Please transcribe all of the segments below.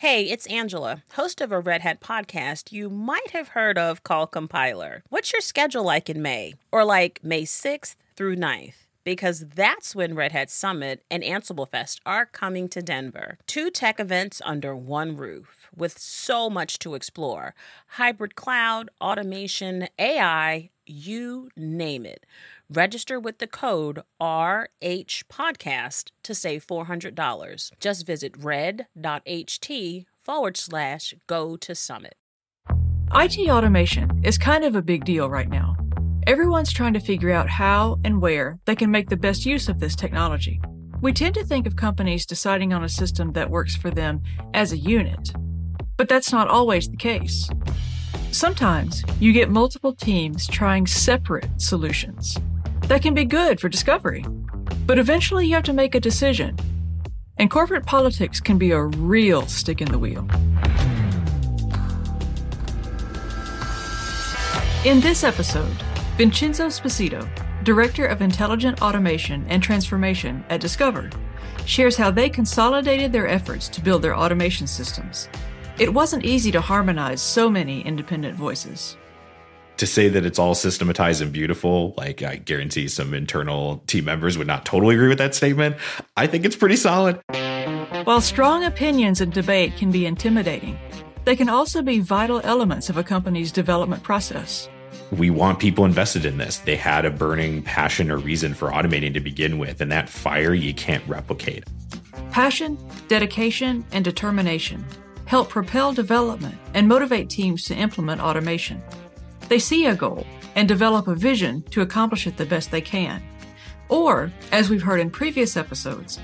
Hey, it's Angela, host of a Red Hat podcast you might have heard of called Compiler. What's your schedule like in May? Or like May 6th through 9th? Because that's when Red Hat Summit and Ansible Fest are coming to Denver. Two tech events under one roof with so much to explore hybrid cloud, automation, AI, you name it. Register with the code RH Podcast to save $400. Just visit red.ht forward slash go to summit. IT automation is kind of a big deal right now. Everyone's trying to figure out how and where they can make the best use of this technology. We tend to think of companies deciding on a system that works for them as a unit, but that's not always the case. Sometimes you get multiple teams trying separate solutions. That can be good for discovery, but eventually you have to make a decision. And corporate politics can be a real stick in the wheel. In this episode, Vincenzo Sposito, Director of Intelligent Automation and Transformation at Discover, shares how they consolidated their efforts to build their automation systems. It wasn't easy to harmonize so many independent voices to say that it's all systematized and beautiful, like I guarantee some internal team members would not totally agree with that statement. I think it's pretty solid. While strong opinions and debate can be intimidating, they can also be vital elements of a company's development process. We want people invested in this. They had a burning passion or reason for automating to begin with, and that fire you can't replicate. Passion, dedication, and determination help propel development and motivate teams to implement automation. They see a goal and develop a vision to accomplish it the best they can. Or, as we've heard in previous episodes,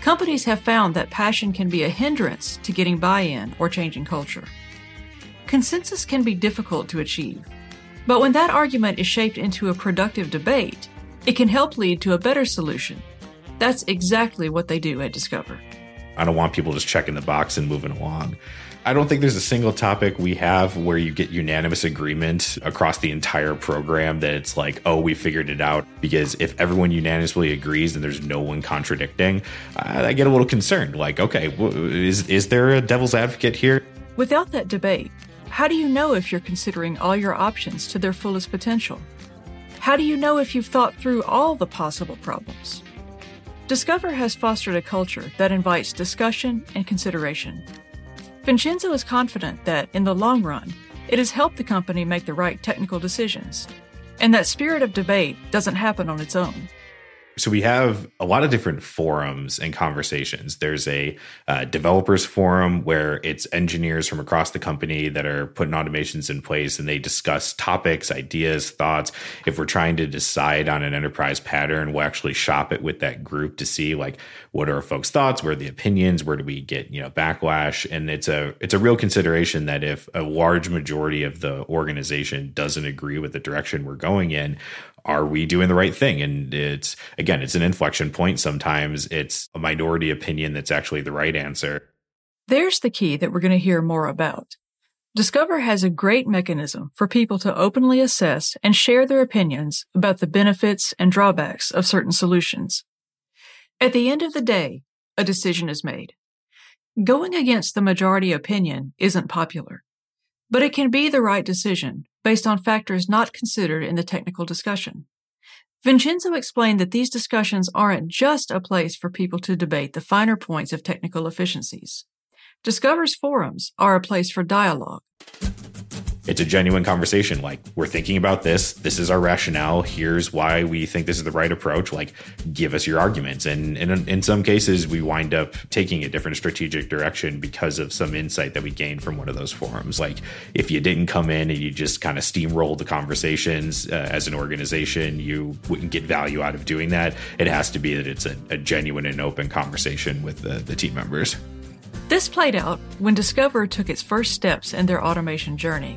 companies have found that passion can be a hindrance to getting buy in or changing culture. Consensus can be difficult to achieve, but when that argument is shaped into a productive debate, it can help lead to a better solution. That's exactly what they do at Discover. I don't want people just checking the box and moving along. I don't think there's a single topic we have where you get unanimous agreement across the entire program that it's like, oh, we figured it out. Because if everyone unanimously agrees and there's no one contradicting, I get a little concerned. Like, okay, is, is there a devil's advocate here? Without that debate, how do you know if you're considering all your options to their fullest potential? How do you know if you've thought through all the possible problems? Discover has fostered a culture that invites discussion and consideration. Vincenzo is confident that, in the long run, it has helped the company make the right technical decisions, and that spirit of debate doesn't happen on its own. So we have a lot of different forums and conversations. There's a uh, developers forum where it's engineers from across the company that are putting automations in place and they discuss topics, ideas, thoughts. If we're trying to decide on an enterprise pattern, we'll actually shop it with that group to see like what are folks' thoughts, where are the opinions, where do we get, you know, backlash? And it's a it's a real consideration that if a large majority of the organization doesn't agree with the direction we're going in, are we doing the right thing? And it's, again, it's an inflection point. Sometimes it's a minority opinion that's actually the right answer. There's the key that we're going to hear more about. Discover has a great mechanism for people to openly assess and share their opinions about the benefits and drawbacks of certain solutions. At the end of the day, a decision is made. Going against the majority opinion isn't popular, but it can be the right decision based on factors not considered in the technical discussion. Vincenzo explained that these discussions aren't just a place for people to debate the finer points of technical efficiencies. Discover's forums are a place for dialogue it's a genuine conversation. Like, we're thinking about this. This is our rationale. Here's why we think this is the right approach. Like, give us your arguments. And, and in some cases, we wind up taking a different strategic direction because of some insight that we gained from one of those forums. Like, if you didn't come in and you just kind of steamrolled the conversations uh, as an organization, you wouldn't get value out of doing that. It has to be that it's a, a genuine and open conversation with the, the team members. This played out when Discover took its first steps in their automation journey.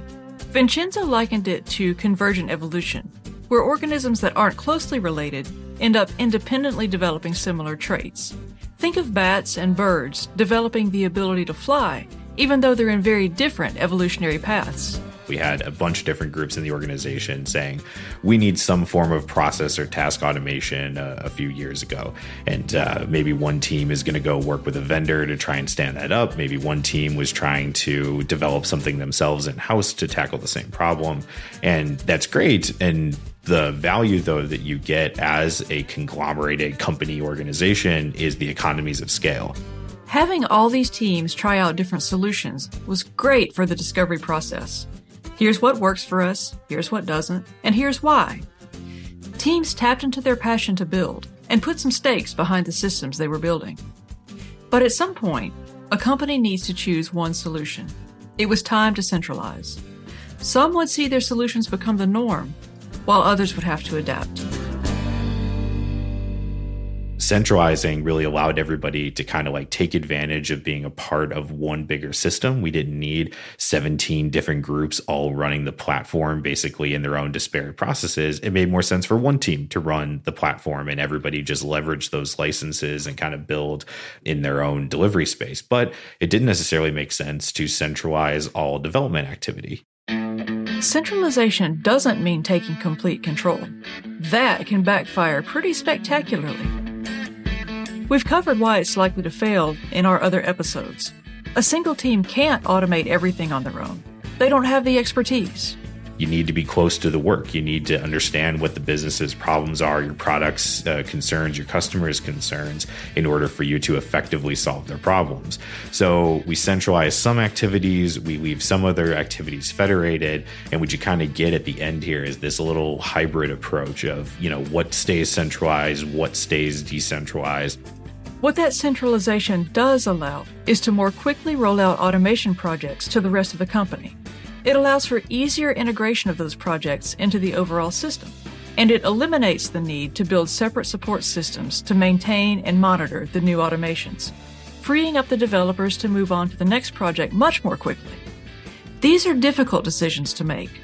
Vincenzo likened it to convergent evolution, where organisms that aren't closely related end up independently developing similar traits. Think of bats and birds developing the ability to fly, even though they're in very different evolutionary paths. We had a bunch of different groups in the organization saying we need some form of process or task automation uh, a few years ago. And uh, maybe one team is going to go work with a vendor to try and stand that up. Maybe one team was trying to develop something themselves in house to tackle the same problem. And that's great. And the value, though, that you get as a conglomerated company organization is the economies of scale. Having all these teams try out different solutions was great for the discovery process. Here's what works for us, here's what doesn't, and here's why. Teams tapped into their passion to build and put some stakes behind the systems they were building. But at some point, a company needs to choose one solution. It was time to centralize. Some would see their solutions become the norm, while others would have to adapt. Centralizing really allowed everybody to kind of like take advantage of being a part of one bigger system. We didn't need 17 different groups all running the platform basically in their own disparate processes. It made more sense for one team to run the platform and everybody just leverage those licenses and kind of build in their own delivery space. But it didn't necessarily make sense to centralize all development activity. Centralization doesn't mean taking complete control. That can backfire pretty spectacularly. We've covered why it's likely to fail in our other episodes. A single team can't automate everything on their own. They don't have the expertise you need to be close to the work. You need to understand what the business's problems are, your products' uh, concerns, your customers' concerns, in order for you to effectively solve their problems. So we centralize some activities, we leave some other activities federated, and what you kind of get at the end here is this little hybrid approach of you know what stays centralized, what stays decentralized. What that centralization does allow is to more quickly roll out automation projects to the rest of the company. It allows for easier integration of those projects into the overall system, and it eliminates the need to build separate support systems to maintain and monitor the new automations, freeing up the developers to move on to the next project much more quickly. These are difficult decisions to make.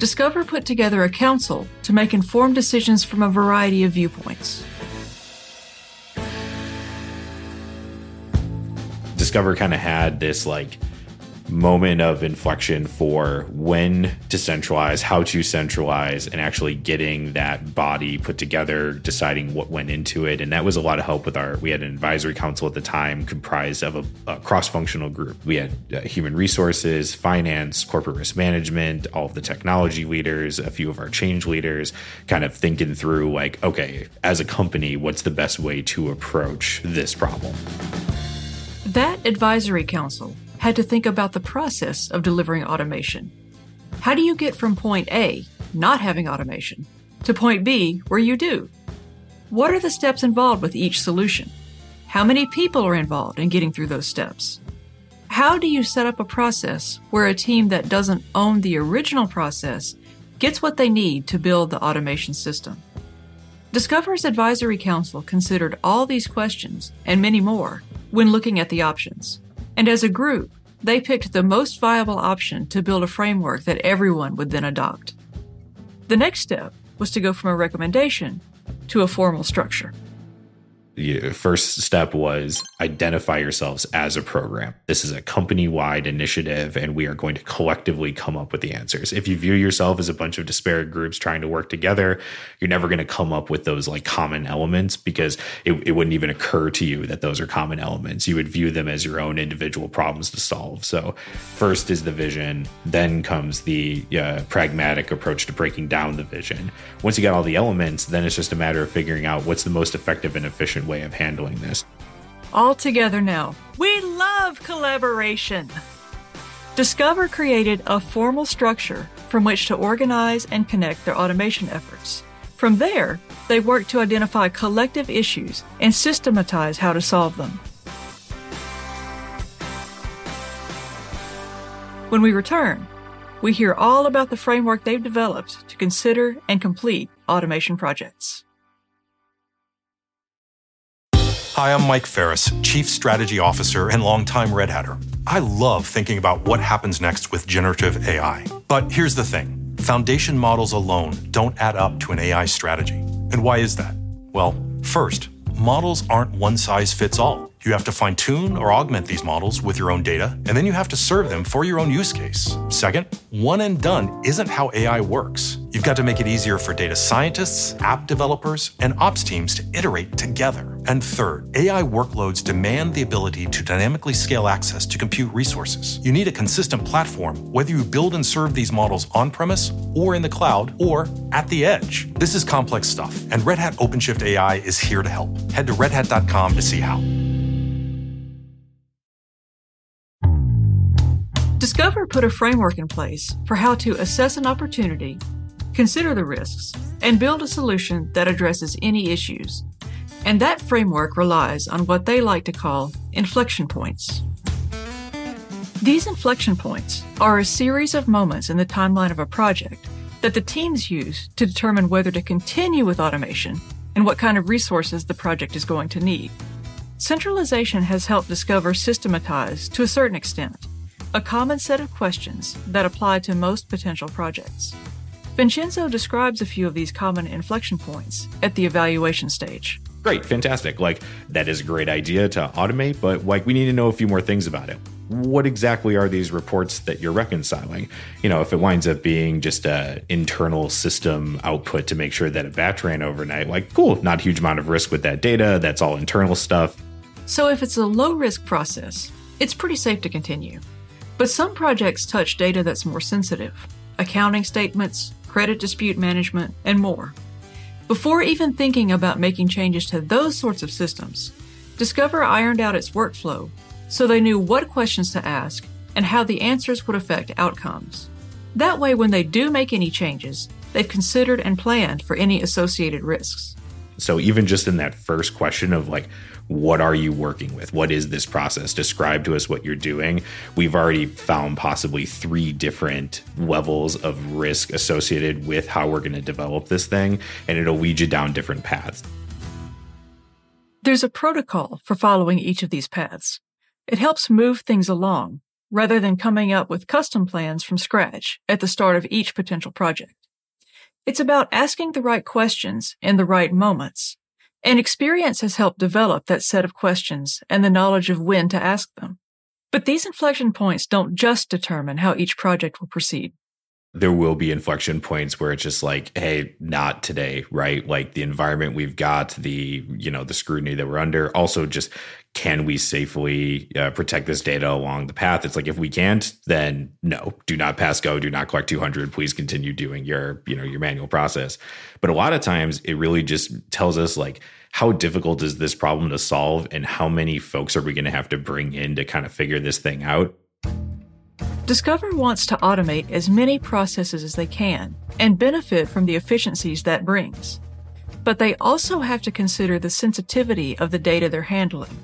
Discover put together a council to make informed decisions from a variety of viewpoints. Discover kind of had this like moment of inflection for when to centralize, how to centralize, and actually getting that body put together, deciding what went into it. And that was a lot of help with our, we had an advisory council at the time comprised of a, a cross functional group. We had uh, human resources, finance, corporate risk management, all of the technology leaders, a few of our change leaders, kind of thinking through like, okay, as a company, what's the best way to approach this problem? That advisory council had to think about the process of delivering automation. How do you get from point A, not having automation, to point B, where you do? What are the steps involved with each solution? How many people are involved in getting through those steps? How do you set up a process where a team that doesn't own the original process gets what they need to build the automation system? Discover's Advisory Council considered all these questions and many more when looking at the options. And as a group, they picked the most viable option to build a framework that everyone would then adopt. The next step was to go from a recommendation to a formal structure first step was identify yourselves as a program. This is a company wide initiative, and we are going to collectively come up with the answers. If you view yourself as a bunch of disparate groups trying to work together, you're never going to come up with those like common elements because it, it wouldn't even occur to you that those are common elements. You would view them as your own individual problems to solve. So, first is the vision, then comes the uh, pragmatic approach to breaking down the vision. Once you got all the elements, then it's just a matter of figuring out what's the most effective and efficient way of handling this. All together now. We love collaboration. Discover created a formal structure from which to organize and connect their automation efforts. From there, they work to identify collective issues and systematize how to solve them. When we return, we hear all about the framework they've developed to consider and complete automation projects. Hi, I'm Mike Ferris, Chief Strategy Officer and longtime Red Hatter. I love thinking about what happens next with generative AI. But here's the thing foundation models alone don't add up to an AI strategy. And why is that? Well, first, models aren't one size fits all. You have to fine tune or augment these models with your own data, and then you have to serve them for your own use case. Second, one and done isn't how AI works. You've got to make it easier for data scientists, app developers, and ops teams to iterate together. And third, AI workloads demand the ability to dynamically scale access to compute resources. You need a consistent platform, whether you build and serve these models on premise, or in the cloud, or at the edge. This is complex stuff, and Red Hat OpenShift AI is here to help. Head to redhat.com to see how. Discover put a framework in place for how to assess an opportunity, consider the risks, and build a solution that addresses any issues. And that framework relies on what they like to call inflection points. These inflection points are a series of moments in the timeline of a project that the teams use to determine whether to continue with automation and what kind of resources the project is going to need. Centralization has helped Discover systematize, to a certain extent, a common set of questions that apply to most potential projects. Vincenzo describes a few of these common inflection points at the evaluation stage. Great, fantastic. Like, that is a great idea to automate, but like, we need to know a few more things about it. What exactly are these reports that you're reconciling? You know, if it winds up being just a internal system output to make sure that a batch ran overnight, like, cool, not a huge amount of risk with that data. That's all internal stuff. So if it's a low risk process, it's pretty safe to continue. But some projects touch data that's more sensitive accounting statements, credit dispute management, and more. Before even thinking about making changes to those sorts of systems, Discover ironed out its workflow so they knew what questions to ask and how the answers would affect outcomes. That way, when they do make any changes, they've considered and planned for any associated risks. So, even just in that first question of like, what are you working with? What is this process? Describe to us what you're doing. We've already found possibly three different levels of risk associated with how we're going to develop this thing, and it'll lead you down different paths. There's a protocol for following each of these paths. It helps move things along rather than coming up with custom plans from scratch at the start of each potential project. It's about asking the right questions in the right moments and experience has helped develop that set of questions and the knowledge of when to ask them. But these inflection points don't just determine how each project will proceed. There will be inflection points where it's just like, hey, not today, right? Like the environment we've got, the, you know, the scrutiny that we're under. Also, just can we safely uh, protect this data along the path? It's like if we can't, then no, do not pass go, do not collect 200. Please continue doing your, you know, your manual process. But a lot of times, it really just tells us like how difficult is this problem to solve, and how many folks are we going to have to bring in to kind of figure this thing out. Discover wants to automate as many processes as they can and benefit from the efficiencies that brings. But they also have to consider the sensitivity of the data they're handling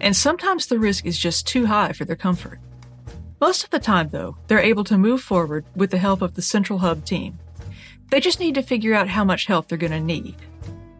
and sometimes the risk is just too high for their comfort. Most of the time, though, they're able to move forward with the help of the Central Hub team. They just need to figure out how much help they're going to need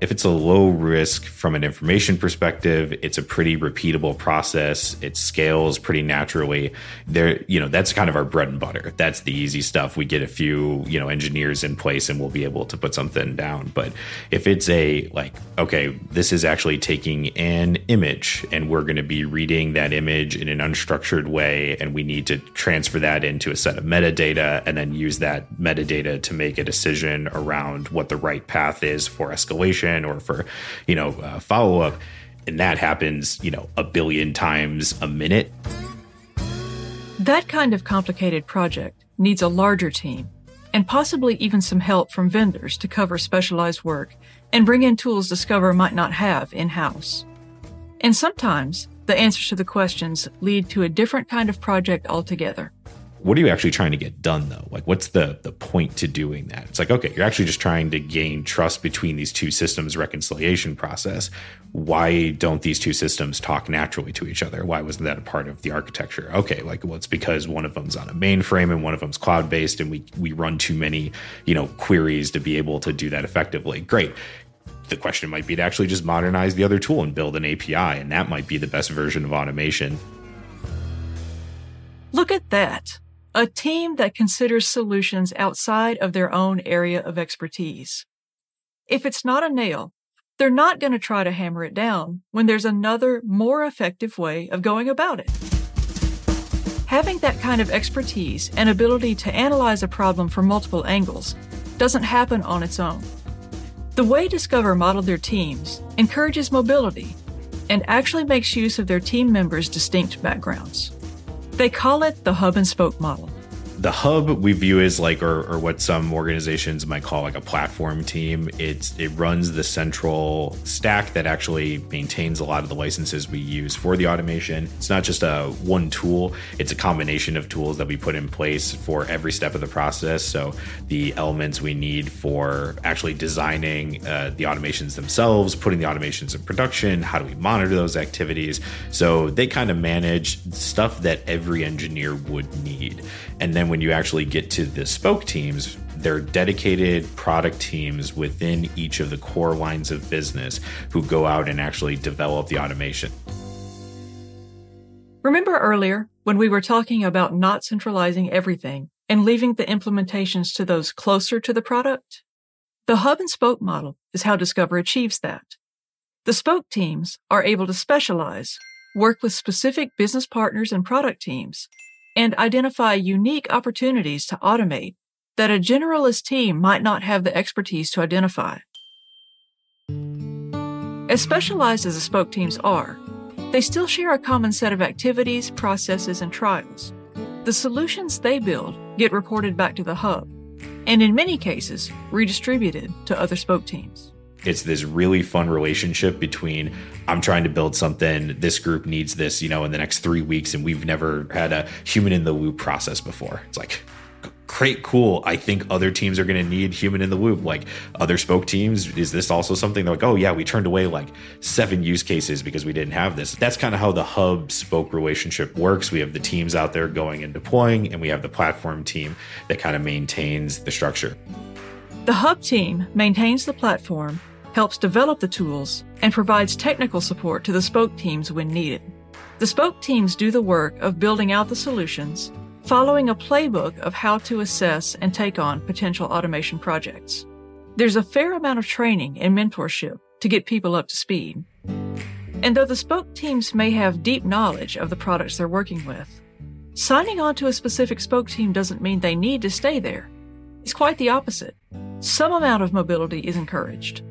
if it's a low risk from an information perspective, it's a pretty repeatable process. It scales pretty naturally. There, you know, that's kind of our bread and butter. That's the easy stuff. We get a few, you know, engineers in place and we'll be able to put something down. But if it's a like, okay, this is actually taking an image and we're going to be reading that image in an unstructured way and we need to transfer that into a set of metadata and then use that metadata to make a decision around what the right path is for escalation or for, you know, uh, follow up. And that happens, you know, a billion times a minute. That kind of complicated project needs a larger team and possibly even some help from vendors to cover specialized work and bring in tools Discover might not have in house. And sometimes the answers to the questions lead to a different kind of project altogether what are you actually trying to get done though? Like what's the the point to doing that? It's like okay you're actually just trying to gain trust between these two systems reconciliation process. Why don't these two systems talk naturally to each other? Why wasn't that a part of the architecture? Okay like well it's because one of them's on a mainframe and one of them's cloud based and we we run too many you know queries to be able to do that effectively. Great. The question might be to actually just modernize the other tool and build an API, and that might be the best version of automation. Look at that a team that considers solutions outside of their own area of expertise. If it's not a nail, they're not going to try to hammer it down when there's another, more effective way of going about it. Having that kind of expertise and ability to analyze a problem from multiple angles doesn't happen on its own. The way Discover modeled their teams encourages mobility and actually makes use of their team members' distinct backgrounds. They call it the hub and spoke model the hub we view as like or, or what some organizations might call like a platform team. It's it runs the central stack that actually maintains a lot of the licenses we use for the automation. It's not just a one tool it's a combination of tools that we put in place for every step of the process. So the elements we need for actually designing uh, the automations themselves putting the automations in production how do we monitor those activities? So they kind of manage stuff that every engineer would need. And then when you actually get to the spoke teams, they're dedicated product teams within each of the core lines of business who go out and actually develop the automation. Remember earlier when we were talking about not centralizing everything and leaving the implementations to those closer to the product? The hub and spoke model is how Discover achieves that. The spoke teams are able to specialize, work with specific business partners and product teams, and identify unique opportunities to automate that a generalist team might not have the expertise to identify. As specialized as the spoke teams are, they still share a common set of activities, processes, and trials. The solutions they build get reported back to the hub, and in many cases, redistributed to other spoke teams it's this really fun relationship between I'm trying to build something, this group needs this, you know, in the next three weeks, and we've never had a human in the loop process before. It's like, great, cool. I think other teams are going to need human in the loop. Like other spoke teams, is this also something they're like, oh, yeah, we turned away like seven use cases because we didn't have this? That's kind of how the hub spoke relationship works. We have the teams out there going and deploying, and we have the platform team that kind of maintains the structure. The hub team maintains the platform helps develop the tools, and provides technical support to the spoke teams when needed. The spoke teams do the work of building out the solutions, following a playbook of how to assess and take on potential automation projects. There's a fair amount of training and mentorship to get people up to speed. And though the spoke teams may have deep knowledge of the products they're working with, signing on to a specific spoke team doesn't mean they need to stay there. It's quite the opposite. Some amount of mobility is encouraged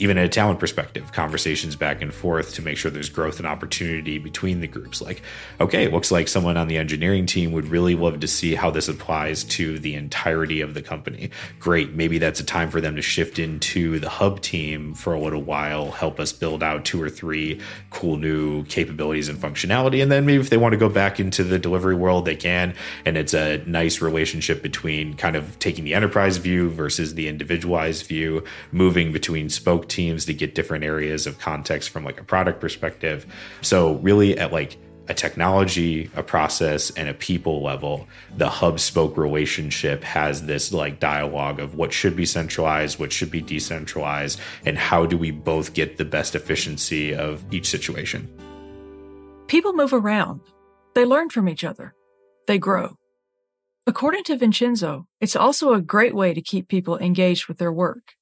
even at a talent perspective, conversations back and forth to make sure there's growth and opportunity between the groups. Like, okay, it looks like someone on the engineering team would really love to see how this applies to the entirety of the company. Great. Maybe that's a time for them to shift into the hub team for a little while, help us build out two or three cool new capabilities and functionality. And then maybe if they want to go back into the delivery world, they can. And it's a nice relationship between kind of taking the enterprise view versus the individualized view, moving between spoke teams to get different areas of context from like a product perspective. So really at like a technology, a process, and a people level, the hub spoke relationship has this like dialogue of what should be centralized, what should be decentralized, and how do we both get the best efficiency of each situation. People move around, they learn from each other, they grow. According to Vincenzo, it's also a great way to keep people engaged with their work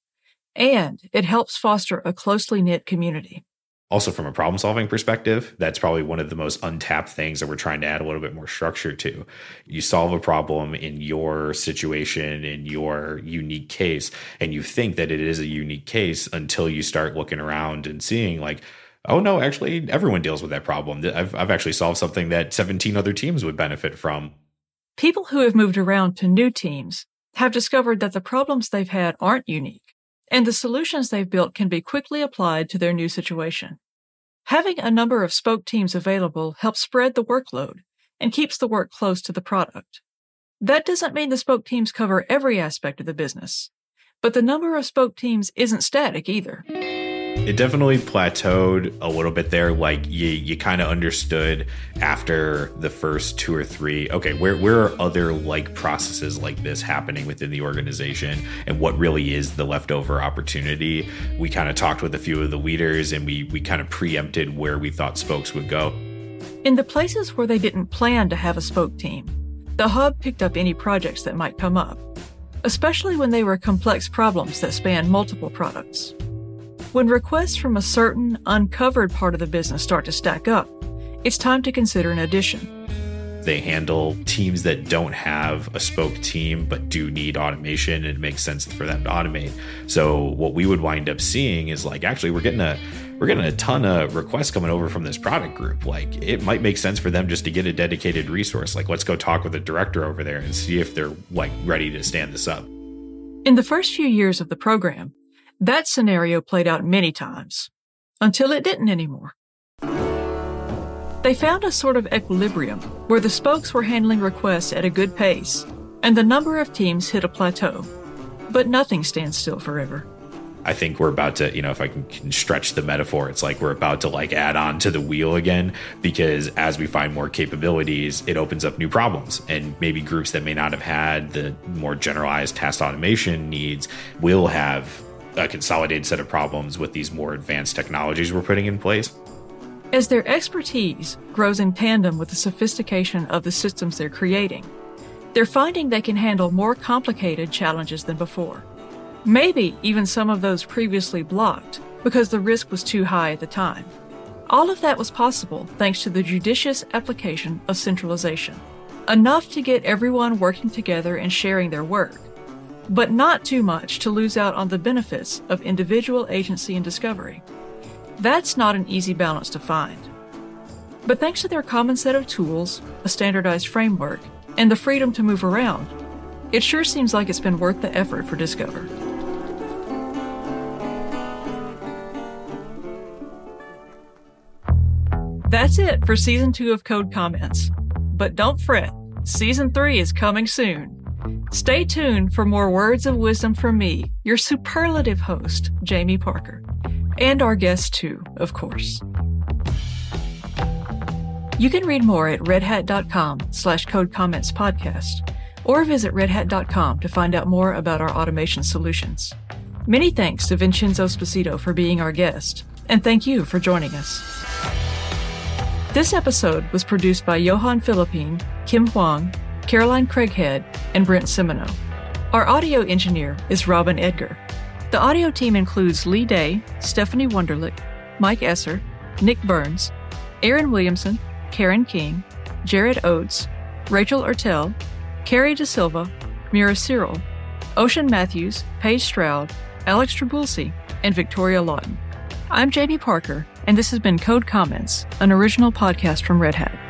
and it helps foster a closely knit community. Also, from a problem solving perspective, that's probably one of the most untapped things that we're trying to add a little bit more structure to. You solve a problem in your situation, in your unique case, and you think that it is a unique case until you start looking around and seeing, like, oh no, actually, everyone deals with that problem. I've, I've actually solved something that 17 other teams would benefit from. People who have moved around to new teams have discovered that the problems they've had aren't unique and the solutions they've built can be quickly applied to their new situation. Having a number of spoke teams available helps spread the workload and keeps the work close to the product. That doesn't mean the spoke teams cover every aspect of the business, but the number of spoke teams isn't static either. It definitely plateaued a little bit there. Like you, you kind of understood after the first two or three. Okay, where where are other like processes like this happening within the organization, and what really is the leftover opportunity? We kind of talked with a few of the leaders, and we we kind of preempted where we thought spokes would go. In the places where they didn't plan to have a spoke team, the hub picked up any projects that might come up, especially when they were complex problems that span multiple products. When requests from a certain uncovered part of the business start to stack up, it's time to consider an addition. They handle teams that don't have a spoke team but do need automation and it makes sense for them to automate. So what we would wind up seeing is like actually we're getting a we're getting a ton of requests coming over from this product group. Like it might make sense for them just to get a dedicated resource. Like let's go talk with the director over there and see if they're like ready to stand this up. In the first few years of the program, that scenario played out many times until it didn't anymore. They found a sort of equilibrium where the spokes were handling requests at a good pace and the number of teams hit a plateau. But nothing stands still forever. I think we're about to, you know, if I can, can, stretch the metaphor, it's like we're about to like add on to the wheel again because as we find more capabilities, it opens up new problems. And maybe groups that may not have had the more generalized task automation needs will have a consolidated set of problems with these more advanced technologies we're putting in place. As their expertise grows in tandem with the sophistication of the systems they're creating, they're finding they can handle more complicated challenges than before. Maybe even some of those previously blocked because the risk was too high at the time. All of that was possible thanks to the judicious application of centralization. Enough to get everyone working together and sharing their work, but not too much to lose out on the benefits of individual agency and discovery. That's not an easy balance to find. But thanks to their common set of tools, a standardized framework, and the freedom to move around, it sure seems like it's been worth the effort for Discover. That's it for season two of Code Comments. But don't fret, season three is coming soon. Stay tuned for more words of wisdom from me, your superlative host, Jamie Parker, and our guest too, of course. You can read more at redhat.com slash code comments podcast or visit redhat.com to find out more about our automation solutions. Many thanks to Vincenzo Sposito for being our guest, and thank you for joining us. This episode was produced by Johan Philippine, Kim Huang, Caroline Creaghead, and Brent Simoneaux. Our audio engineer is Robin Edgar. The audio team includes Lee Day, Stephanie Wonderlick, Mike Esser, Nick Burns, Aaron Williamson, Karen King, Jared Oates, Rachel Ertel, Carrie De Silva, Mira Cyril, Ocean Matthews, Paige Stroud, Alex Traboulsi, and Victoria Lawton. I'm Jamie Parker, and this has been Code Comments, an original podcast from Red Hat.